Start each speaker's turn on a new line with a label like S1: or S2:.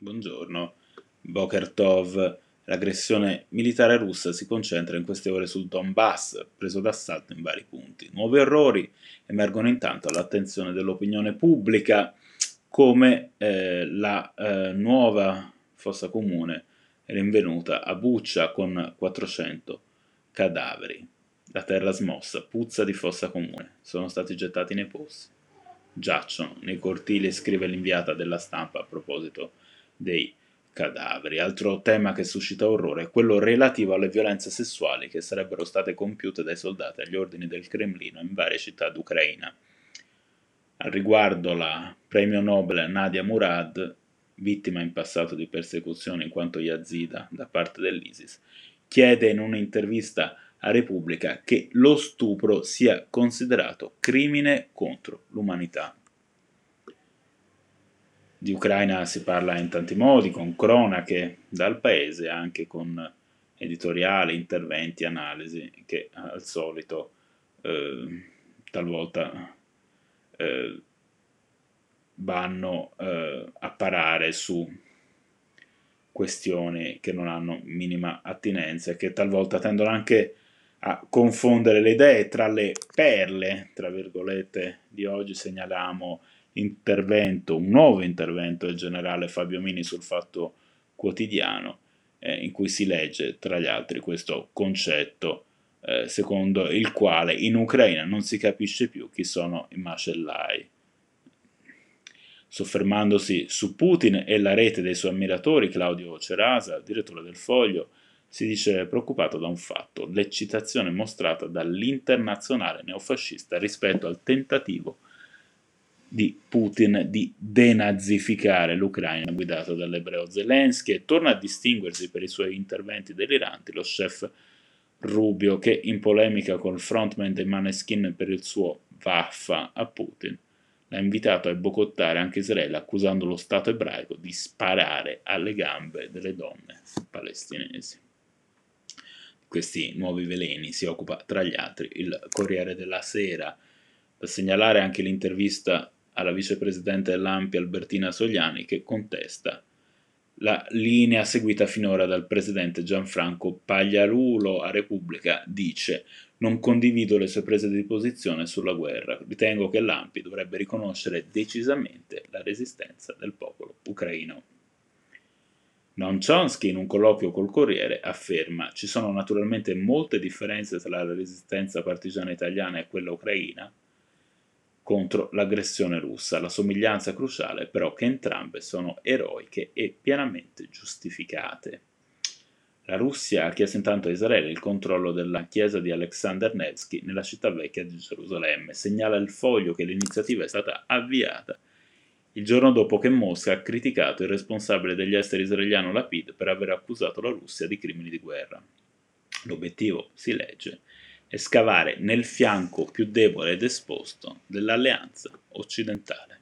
S1: Buongiorno. Boker Tov. L'aggressione militare russa si concentra in queste ore sul Donbass, preso d'assalto in vari punti. Nuovi orrori emergono intanto all'attenzione dell'opinione pubblica come eh, la eh, nuova fossa comune rinvenuta a Buccia con 400 cadaveri. La terra smossa, puzza di fossa comune, sono stati gettati nei pozzi. Giacciono nei cortili, scrive l'inviata della stampa a proposito dei cadaveri. Altro tema che suscita orrore è quello relativo alle violenze sessuali che sarebbero state compiute dai soldati agli ordini del Cremlino in varie città d'Ucraina. Al riguardo la premio Nobel Nadia Murad, vittima in passato di persecuzione in quanto yazida da parte dell'ISIS, chiede in un'intervista a Repubblica che lo stupro sia considerato crimine contro l'umanità. Di Ucraina si parla in tanti modi, con cronache dal paese, anche con editoriali, interventi, analisi che al solito eh, talvolta eh, vanno eh, a parare su questioni che non hanno minima attinenza e che talvolta tendono anche a confondere le idee tra le perle, tra virgolette, di oggi. Segnaliamo intervento, un nuovo intervento del generale Fabio Mini sul Fatto Quotidiano, eh, in cui si legge, tra gli altri, questo concetto eh, secondo il quale in Ucraina non si capisce più chi sono i macellai. Soffermandosi su Putin e la rete dei suoi ammiratori, Claudio Cerasa, direttore del Foglio, si dice preoccupato da un fatto, l'eccitazione mostrata dall'internazionale neofascista rispetto al tentativo di Putin di denazificare l'Ucraina guidato dall'ebreo Zelensky e torna a distinguersi per i suoi interventi deliranti lo chef Rubio che in polemica col frontman dei Maneskin per il suo vaffa a Putin l'ha invitato a bocottare anche Israele accusando lo Stato ebraico di sparare alle gambe delle donne palestinesi. Questi nuovi veleni si occupa tra gli altri il Corriere della Sera, da segnalare anche l'intervista alla vicepresidente dell'AMPI Albertina Sogliani che contesta la linea seguita finora dal presidente Gianfranco Pagliarulo a Repubblica dice non condivido le sue prese di posizione sulla guerra, ritengo che l'AMPI dovrebbe riconoscere decisamente la resistenza del popolo ucraino. Noam Chomsky in un colloquio col Corriere afferma ci sono naturalmente molte differenze tra la resistenza partigiana italiana e quella ucraina, contro l'aggressione russa. La somiglianza cruciale però che entrambe sono eroiche e pienamente giustificate. La Russia ha chiesto intanto a Israele il controllo della chiesa di Alexander Nevsky nella città vecchia di Gerusalemme. Segnala il foglio che l'iniziativa è stata avviata il giorno dopo che Mosca ha criticato il responsabile degli esteri israeliano Lapid per aver accusato la Russia di crimini di guerra. L'obiettivo, si legge, e scavare nel fianco più debole ed esposto dell'alleanza occidentale.